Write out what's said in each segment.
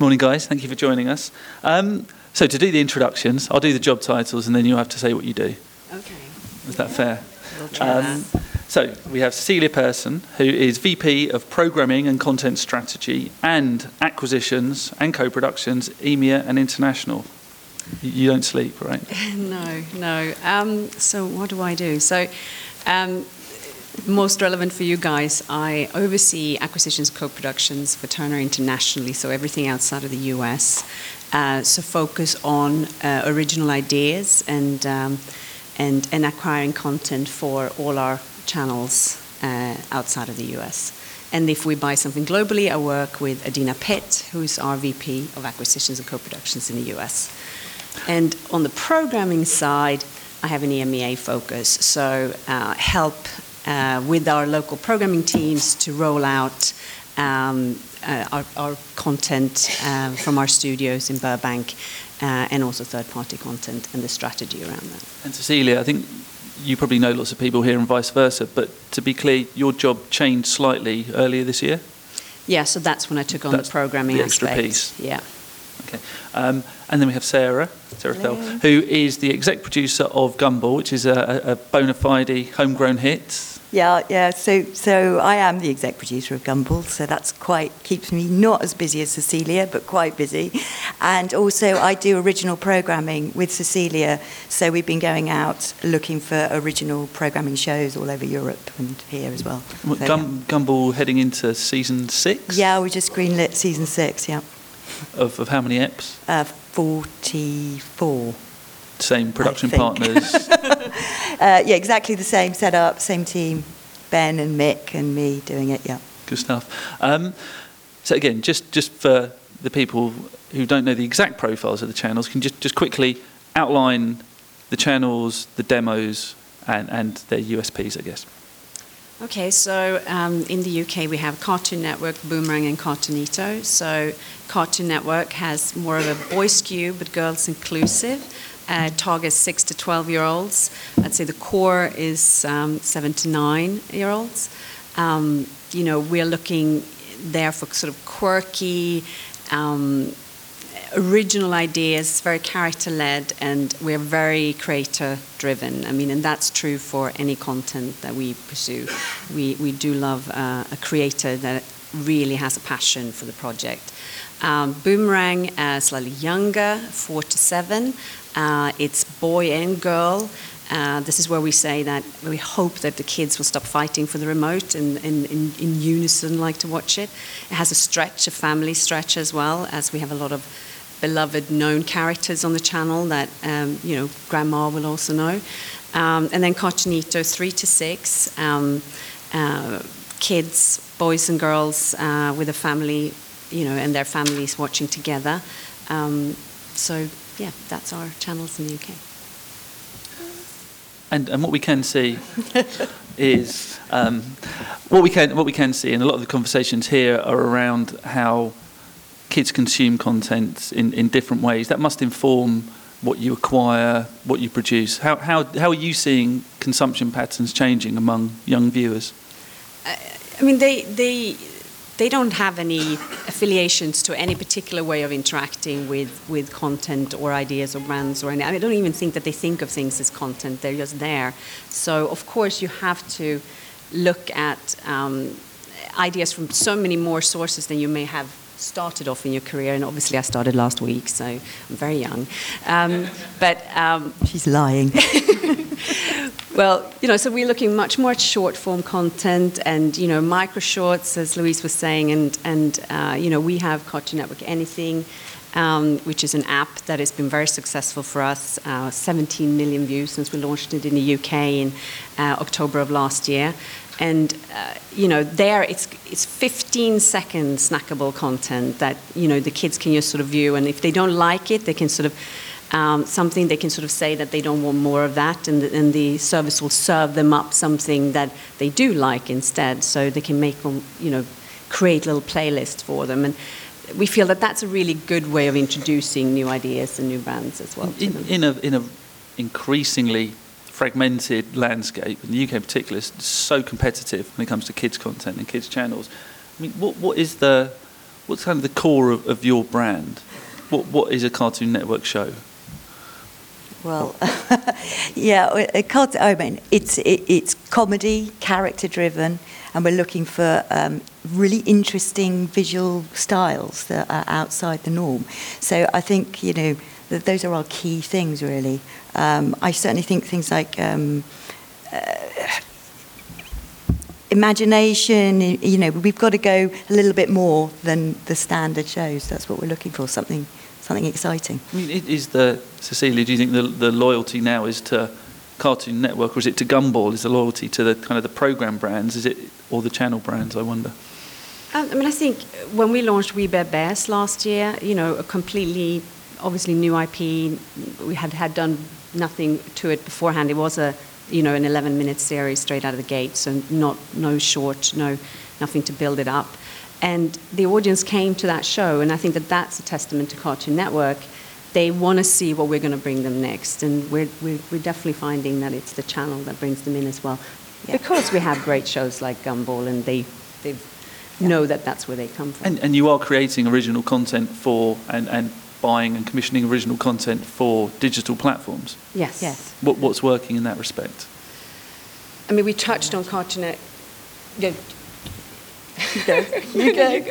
Morning, guys. Thank you for joining us. Um, so, to do the introductions, I'll do the job titles and then you'll have to say what you do. Okay. Is that fair? We'll try Um, so, we have Cecilia Persson, who is VP of Programming and Content Strategy and Acquisitions and Co productions, EMEA and International. You- You don't sleep, right? No, no. Um, so what do I do? So, um, most relevant for you guys, I oversee acquisitions and co-productions for Turner internationally, so everything outside of the US. Uh, so focus on uh, original ideas and, um, and and acquiring content for all our channels uh, outside of the US. And if we buy something globally, I work with Adina Pitt, who's our VP of acquisitions and co-productions in the US. And on the programming side, I have an EMEA focus, so uh, help uh, with our local programming teams to roll out um, uh, our, our content uh, from our studios in Burbank uh, and also third-party content and the strategy around that. And Cecilia, I think you probably know lots of people here and vice versa, but to be clear, your job changed slightly earlier this year? Yeah, so that's when I took on That's the programming the extra aspect. piece. Yeah. Okay. Um, and then we have Sarah, Sarah Hello. who is the exec producer of Gumball, which is a, a, bona fide homegrown hit. Yeah, yeah. So, so I am the exec producer of Gumball, so that's quite keeps me not as busy as Cecilia, but quite busy. And also, I do original programming with Cecilia. So we've been going out looking for original programming shows all over Europe and here as well. So, Gum, Gumball heading into season six yeah, we just greenlit season six. Yeah, of, of how many eps? uh, forty-four. Same production partners. Uh, yeah, exactly the same setup, same team. Ben and Mick and me doing it. Yeah. Good stuff. Um, so again, just just for the people who don't know the exact profiles of the channels, can you just just quickly outline the channels, the demos, and and their USPs, I guess. Okay, so um, in the UK we have Cartoon Network, Boomerang, and Cartoonito. So Cartoon Network has more of a boy skew, but girls inclusive. Uh, targets six to twelve year olds. I'd say the core is um, seven to nine year olds. Um, you know, we're looking there for sort of quirky. Um, original ideas, very character led, and we're very creator driven. I mean, and that's true for any content that we pursue. We, we do love uh, a creator that really has a passion for the project. Um, Boomerang, uh, slightly younger, four to seven. Uh, it's boy and girl. Uh, this is where we say that we hope that the kids will stop fighting for the remote and in, unison like to watch it. It has a stretch, a family stretch as well, as we have a lot of beloved known characters on the channel that um, you know grandma will also know. Um, and then Cartoonito, three to six, um, uh, kids, boys and girls uh, with a family, you know, and their families watching together. Um, so yeah, that's our channels in the UK. And, and what we can see is um, what we can what we can see, and a lot of the conversations here are around how kids consume content in, in different ways. That must inform what you acquire, what you produce. How, how, how are you seeing consumption patterns changing among young viewers? I mean, they they they don't have any affiliations to any particular way of interacting with, with content or ideas or brands or any. I, I don't even think that they think of things as content. They're just there. So of course you have to look at um, ideas from so many more sources than you may have started off in your career. And obviously I started last week, so I'm very young. Um, but um, She's lying. well, you know, so we're looking much more at short form content and, you know, micro shorts, as Louise was saying, and, and uh, you know, we have Cartoon Network Anything, um, which is an app that has been very successful for us, uh, 17 million views since we launched it in the UK in uh, October of last year. And, uh, you know, there it's, it's 15 second snackable content that, you know, the kids can just sort of view. And if they don't like it, they can sort of um, something they can sort of say that they don't want more of that, and the, and the service will serve them up something that they do like instead, so they can make them, you know, create little playlists for them. And we feel that that's a really good way of introducing new ideas and new brands as well. In, in a in a increasingly fragmented landscape, and the UK in particular is so competitive when it comes to kids content and kids channels. I mean, what what is the what's kind of the core of, of your brand? What what is a Cartoon Network show? Well, yeah, a cult, I mean, it's it, it's comedy, character driven, and we're looking for um, really interesting visual styles that are outside the norm. So I think you know that those are our key things really. Um, I certainly think things like. Um, uh, imagination, you know, we've got to go a little bit more than the standard shows. That's what we're looking for, something something exciting. I mean, is the Cecilia? Do you think the the loyalty now is to Cartoon Network, or is it to Gumball? Is the loyalty to the kind of the program brands? Is it or the channel brands? I wonder. Um, I mean, I think when we launched We Bare Bears last year, you know, a completely, obviously new IP. We had had done nothing to it beforehand. It was a, you know, an 11-minute series straight out of the gate, so not no short, no nothing to build it up. And the audience came to that show, and I think that that's a testament to Cartoon Network. They want to see what we're going to bring them next, and we're, we're, we're definitely finding that it's the channel that brings them in as well. Yeah. Because we have great shows like Gumball, and they, they know that that's where they come from. And, and you are creating original content for and, and buying and commissioning original content for digital platforms. yes. Yes. What, what's working in that respect? I mean, we touched on Cartoon Network. Yeah, You go. You go.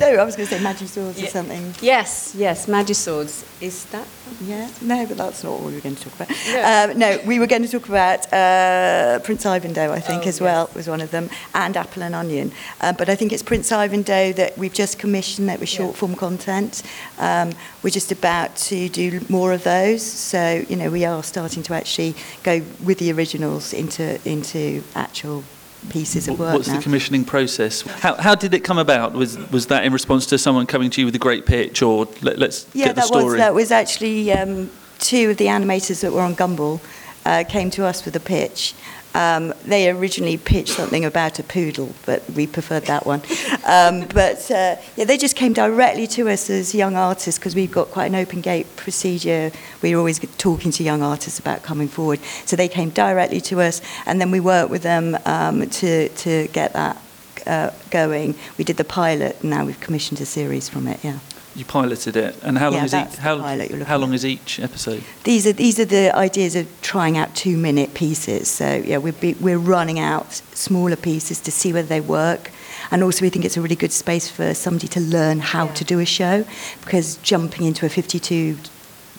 no, I was going to say magic swords or something. Yes, yes, Magiswords. Is that? Yeah, no, but that's not what we were going to talk about. No. Um, no, we were going to talk about uh, Prince Ivandoe, I think, Oh, as well, yes. was one of them, and Apple and Onion. Um, but I think it's Prince Ivandoe that we've just commissioned that was Yeah. short form content. Um, we're just about to do more of those. So, you know, we are starting to actually go with the originals into, into actual pieces of work What's now. the commissioning process? How, how did it come about? Was, was that in response to someone coming to you with a great pitch, or let, us Yeah, get the story? was that was actually um, two of the animators that were on Gumball uh, came to us with a pitch. Um, they originally pitched something about a poodle, but we preferred that one. Um, but uh, yeah, they just came directly to us as young artists because we've got quite an open gate procedure. We're always talking to young artists about coming forward. So they came directly to us, and then we worked with them um, to to get that uh, going. We did the pilot, and now we've commissioned a series from it. Yeah. You piloted it, and how long Yeah, is each? How, pilot you're how long at. is each episode? These are these are the ideas of trying out two minute pieces. So yeah, we're be, we're running out smaller pieces to see whether they work, and also we think it's a really good space for somebody to learn how Yeah. to do a show, because jumping into a 52,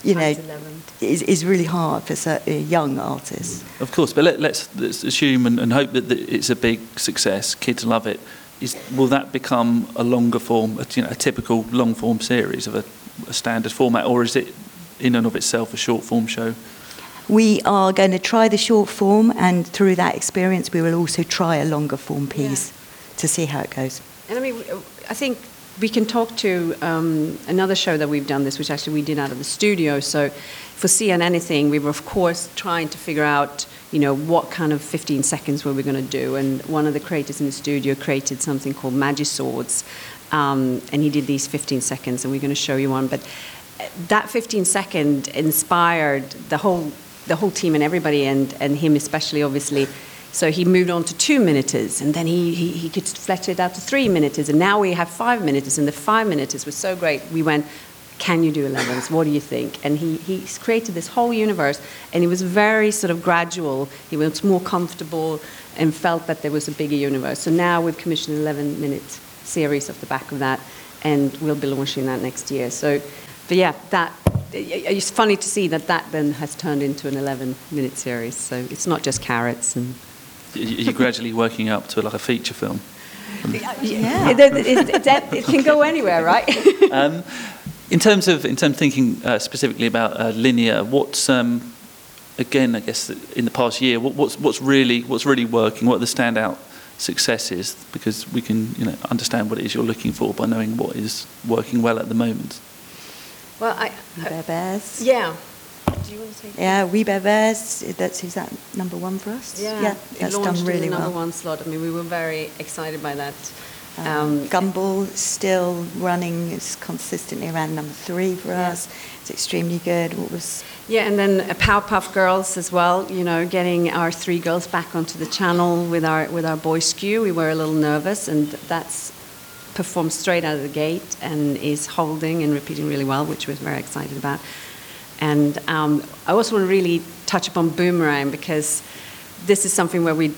you know, is is really hard for cer- uh, young artists. Of course, but let, let's, let's assume and, and hope that, that it's a big success. Kids love it. Is, will that become a longer form, a, you know, a typical long form series of a, a standard format, or is it in and of itself a short form show? We are going to try the short form, and through that experience, we will also try a longer form piece to see how it goes. And I mean, I think we can talk to um, another show that we've done this, which actually we did out of the studio. So for CN Anything, we were of course trying to figure out, you know, what kind of 15 seconds were we going to do. And one of the creators in the studio created something called Magiswords, um, and he did these 15 seconds, and we're going to show you one. But that 15 second inspired the whole the whole team and everybody and, and him especially obviously so he moved on to two minutes and then he, he, he could flesh it out to three minutes and now we have five minutes and the five minutes was so great we went can you do 11s what do you think and he, he's created this whole universe and it was very sort of gradual he was more comfortable and felt that there was a bigger universe so now we've commissioned an 11 minute series off the back of that and we'll be launching that next year so but yeah, that it's funny to see that that then has turned into an 11-minute series. So it's not just carrots and. Y- You're gradually working up to like a feature film. Yeah. It, it- it- it- it can go anywhere, right? Um, in terms of in terms of thinking uh, specifically about uh, linear, what's um, again, I guess in the past year, what, what's what's really what's really working? What are the standout successes? Because we can you know understand what it is you're looking for by knowing what is working well at the moment. well, I, We Bare Bears. yeah. Do you want to take? Yeah, We Bare Bears. That's is that number one for us? Yeah, that's it launched done really in the number well. one slot. I mean, we were very excited by that. Um, Um, Gumball still running is consistently around number three for Yeah. us. It's extremely good. What was Yeah, and then uh, Powerpuff Girls as well. You know, getting our three girls back onto the channel with our with our boy skew. We were a little nervous, and that's performed straight out of the gate and is holding and repeating really well, which we're very excited about. And um, I also want to really touch upon Boomerang because this is something where we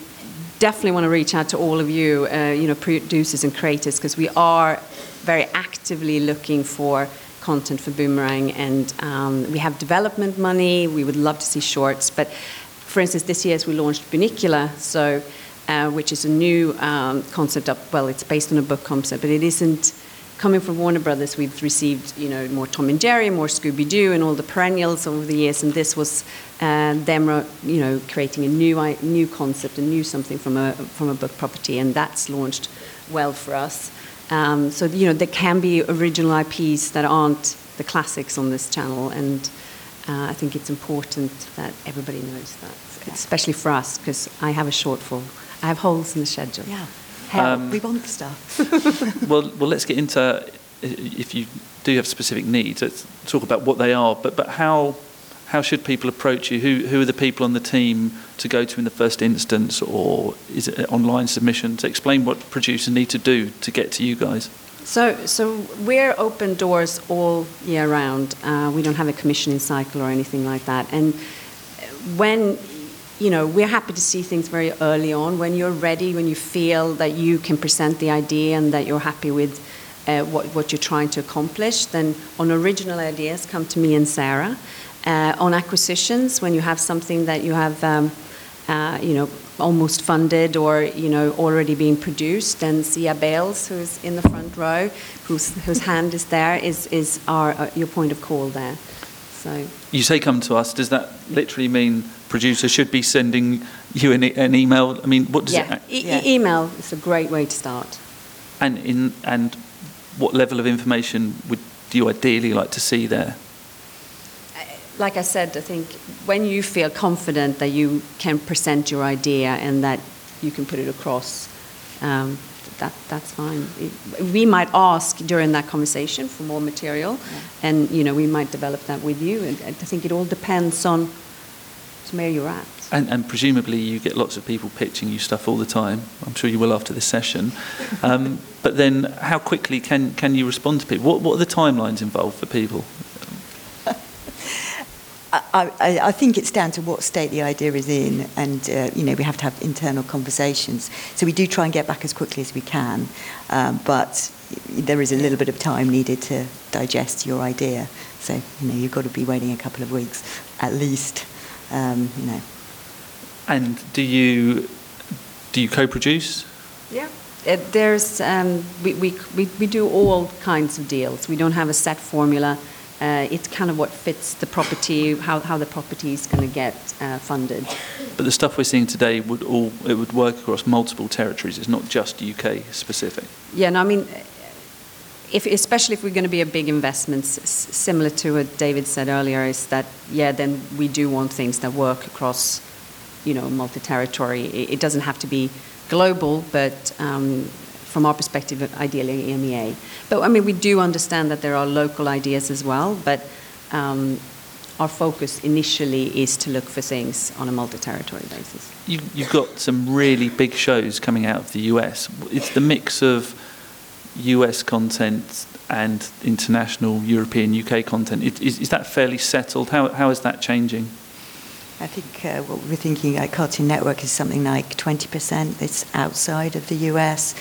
definitely want to reach out to all of you, uh, you know, producers and creators, because we are very actively looking for content for Boomerang, and um, we have development money. We would love to see shorts, but for instance, this year we launched Bunnicula, so uh, which is a new um, concept. Of, well, it's based on a book concept, but it isn't coming from Warner Brothers. We've received, you know, more Tom and Jerry, more Scooby Doo, and all the perennials over the years. And this was uh, them, uh, you know, creating a new new concept, a new something from a from a book property, and that's launched well for us. Um, so you know, there can be original IPs that aren't the classics on this channel, and uh, I think it's important that everybody knows that, yeah. especially for us, because I have a shortfall. I have holes in the schedule. Yeah. Um, we want the stuff. well, well, let's get into if you do have specific needs. Let's talk about what they are. But but how how should people approach you? Who who are the people on the team to go to in the first instance, or is it an online submission? To explain what producers need to do to get to you guys. So, so we're open doors all year round. Uh, we don't have a commissioning cycle or anything like that. And when, you know, we're happy to see things very early on. When you're ready, when you feel that you can present the idea and that you're happy with uh, what, what you're trying to accomplish, then on original ideas, come to me and Sarah. Uh, on acquisitions, when you have something that you have, um, uh, you know, almost funded or you know already being produced. And Sia Bales, who's in the front row, whose whose hand is there, is is our uh, your point of call there. So you say come to us. Does that literally mean producer should be sending you an, an email? I mean, what does yeah. it? E- yeah. email is a great way to start. And in and what level of information would do you ideally like to see there? like I said, I think when you feel confident that you can present your idea and that you can put it across, um, that, that's fine. we might ask during that conversation for more material, yeah. and you know we might develop that with you. And I think it all depends on where you're at. And, and, presumably you get lots of people pitching you stuff all the time. I'm sure you will after this session. Um, but then, how quickly can can you respond to people? What what are the timelines involved for people? I, I, I, think it's down to what state the idea is in, and uh, you know we have to have internal conversations. So we do try and get back as quickly as we can, um, but there is a little bit of time needed to digest your idea. So you know you've got to be waiting a couple of weeks at least. Um, you know. And do you do you co-produce? Yeah. Uh, there's um, we, we, we, we do all kinds of deals. We don't have a set formula uh, it's kind of what fits the property, how, how the property is going to get uh, funded. But the stuff we're seeing today would all it would work across multiple territories. It's not just UK specific. Yeah, no, I mean, if, especially if we're going to be a big investment, similar to what David said earlier, is that yeah, then we do want things that work across, you know, multi-territory. It, it doesn't have to be global, but um, from our perspective, ideally EMEA. But I mean, we do understand that there are local ideas as well, but um, our focus initially is to look for things on a multi-territory basis. You, have got some really big shows coming out of the US. It's the mix of US content and international European UK content. Is, is that fairly settled? How, how is that changing? I think uh, what we're thinking at Cartoon Network is something like 20% that's outside of the US.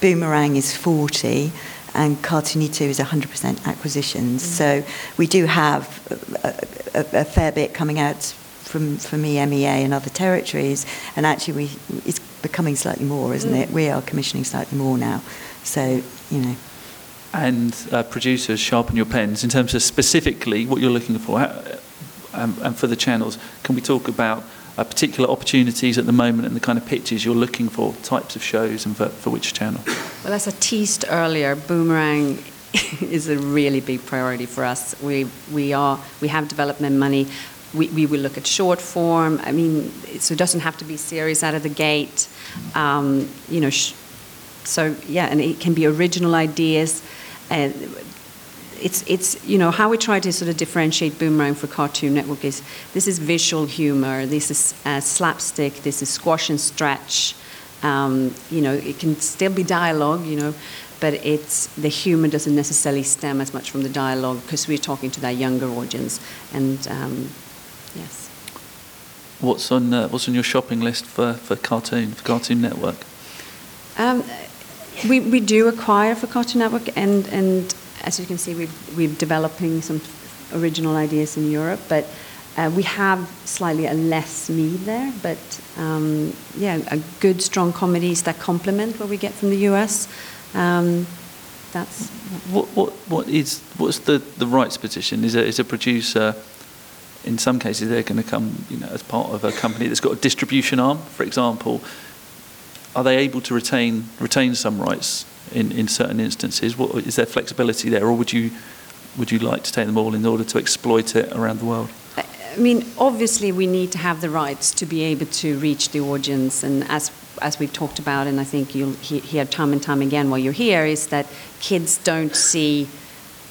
Boomerang is 40 and Cartoonito is 100% acquisitions. Mm. So we do have a, a, a, fair bit coming out from, from EMEA and other territories, and actually we, it's becoming slightly more, isn't mm. it? We are commissioning slightly more now. So, you know. And uh, producers, sharpen your pens in terms of specifically what you're looking for. How, um, and for the channels, can we talk about uh, particular opportunities at the moment and the kind of pitches you're looking for, types of shows, and for, for which channel? Well, as I teased earlier, Boomerang is a really big priority for us. We, we, are, we have development money. We, we will look at short form. I mean, so it doesn't have to be series out of the gate. Um, you know, sh- so yeah, and it can be original ideas. And it's, it's, you know, how we try to sort of differentiate Boomerang for Cartoon Network is this is visual humor, this is uh, slapstick, this is squash and stretch. Um, you know, it can still be dialogue, you know, but it's the humor doesn't necessarily stem as much from the dialogue because we're talking to that younger audience. And um, yes. What's on uh, What's on your shopping list for, for Cartoon for Cartoon Network? Um, we, we do acquire for Cartoon Network, and, and as you can see, we've, we're developing some original ideas in Europe, but uh, we have slightly a less need there. But um, yeah, a good, strong comedies that complement what we get from the US. Um, that's what, what, what is what's the, the rights position? Is a, is a producer in some cases they're going to come you know as part of a company that's got a distribution arm, for example. Are they able to retain retain some rights in, in certain instances? What, is there flexibility there, or would you would you like to take them all in order to exploit it around the world? I mean, obviously, we need to have the rights to be able to reach the audience, and as as we've talked about, and I think you'll hear time and time again while you're here, is that kids don't see,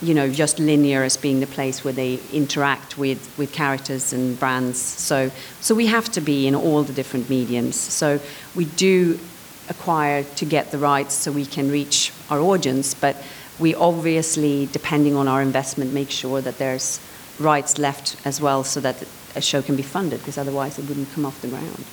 you know, just linear as being the place where they interact with, with characters and brands. So, so we have to be in all the different mediums. So we do acquire to get the rights so we can reach our audience, but we obviously, depending on our investment, make sure that there's rights left as well so that a show can be funded because otherwise it wouldn't come off the ground.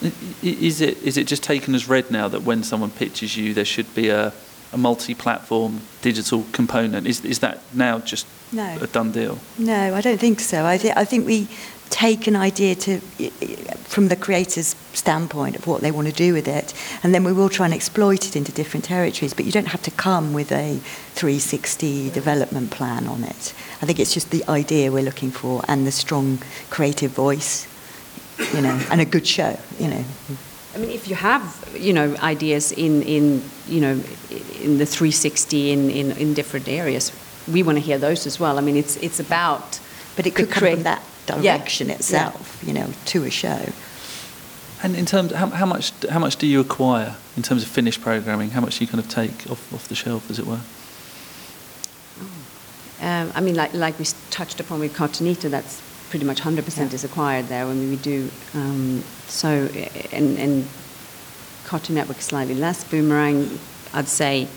Is it, is it just taken as read now that when someone pitches you there should be a, a multi-platform digital component? Is, is that now just no. a done deal? No, I don't think so. I, th- I think we take an idea to from the creator's standpoint of what they want to do with it and then we will try and exploit it into different territories but you don't have to come with a 360 development plan on it i think it's just the idea we're looking for and the strong creative voice you know and a good show you know I mean, if you have, you know, ideas in, in you know, in the 360 in, in, in different areas, we want to hear those as well. I mean, it's, it's about... But it could come from that direction yeah. itself, yeah. you know, to a show. And in terms, of how, how much how much do you acquire in terms of finished programming? How much do you kind of take off, off the shelf, as it were? Um, I mean, like like we touched upon with Cartoonito, that's pretty much 100% yeah. is acquired there. When we do um, so, and, and Cartoon Network slightly less. Boomerang, I'd say.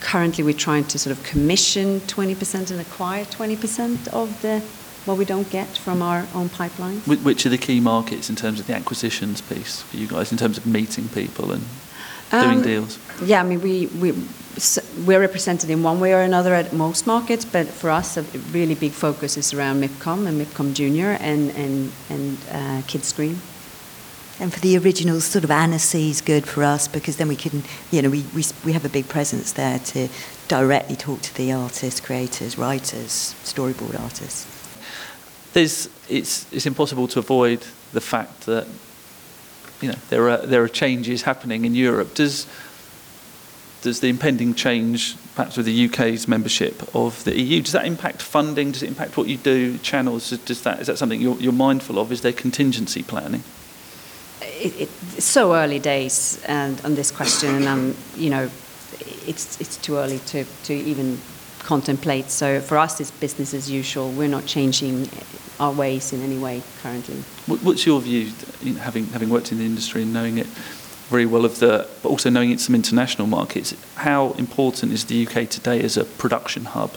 Currently, we're trying to sort of commission 20% and acquire 20% of the what we don't get from our own pipeline. Which are the key markets in terms of the acquisitions piece for you guys, in terms of meeting people and doing um, deals? Yeah, I mean, we, we, we're represented in one way or another at most markets, but for us, a really big focus is around MIPCOM and MIPCOM Junior and, and, and uh, Kidscreen. And for the originals, sort of Annecy is good for us because then we can, you know, we, we, we have a big presence there to directly talk to the artists, creators, writers, storyboard artists there's, it's, it's impossible to avoid the fact that you know, there, are, there are changes happening in Europe. Does, does the impending change, perhaps with the UK's membership of the EU, does that impact funding? Does it impact what you do, channels? Does that, is that something you're, you're mindful of? Is there contingency planning? It, it's so early days and on this question, and um, you know, it's it's too early to, to even contemplate. So for us, it's business as usual. We're not changing our ways in any way currently. What's your view, having having worked in the industry and knowing it very well of the, but also knowing it's some international markets? How important is the UK today as a production hub?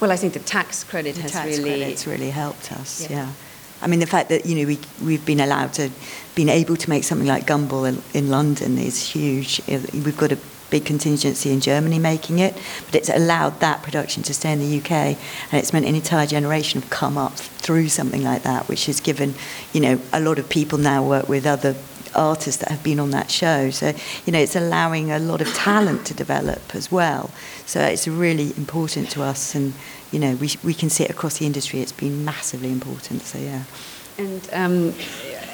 Well, I think the tax credit the has tax really credit's really helped us. Yeah. yeah. I mean, the fact that you know we we've been allowed to, been able to make something like Gumball in, in London is huge. We've got a big contingency in Germany making it, but it's allowed that production to stay in the UK, and it's meant an entire generation have come up through something like that, which has given, you know, a lot of people now work with other artists that have been on that show. So, you know, it's allowing a lot of talent to develop as well. So it's really important to us, and you know, we we can see it across the industry. It's been massively important. So yeah. And um,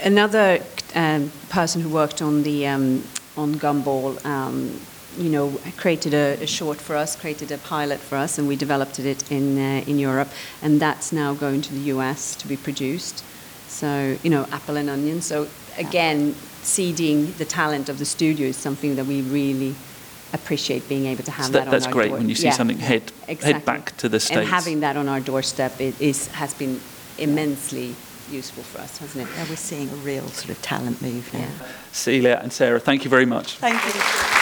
another um, person who worked on the um, on Gumball um, you know, created a, a, short for us, created a pilot for us, and we developed it in uh, in Europe, and that's now going to the US to be produced. So you know, apple and onion. So again, seeding the talent of the studio is something that we really appreciate being able to have so that, that That's great door. when you see yeah. something head exactly. head back to the states. And having that on our doorstep is, is has been immensely useful for us, hasn't it? Yeah, we're seeing a real sort of talent move now. Yeah. Celia and Sarah, thank you very much. Thank you.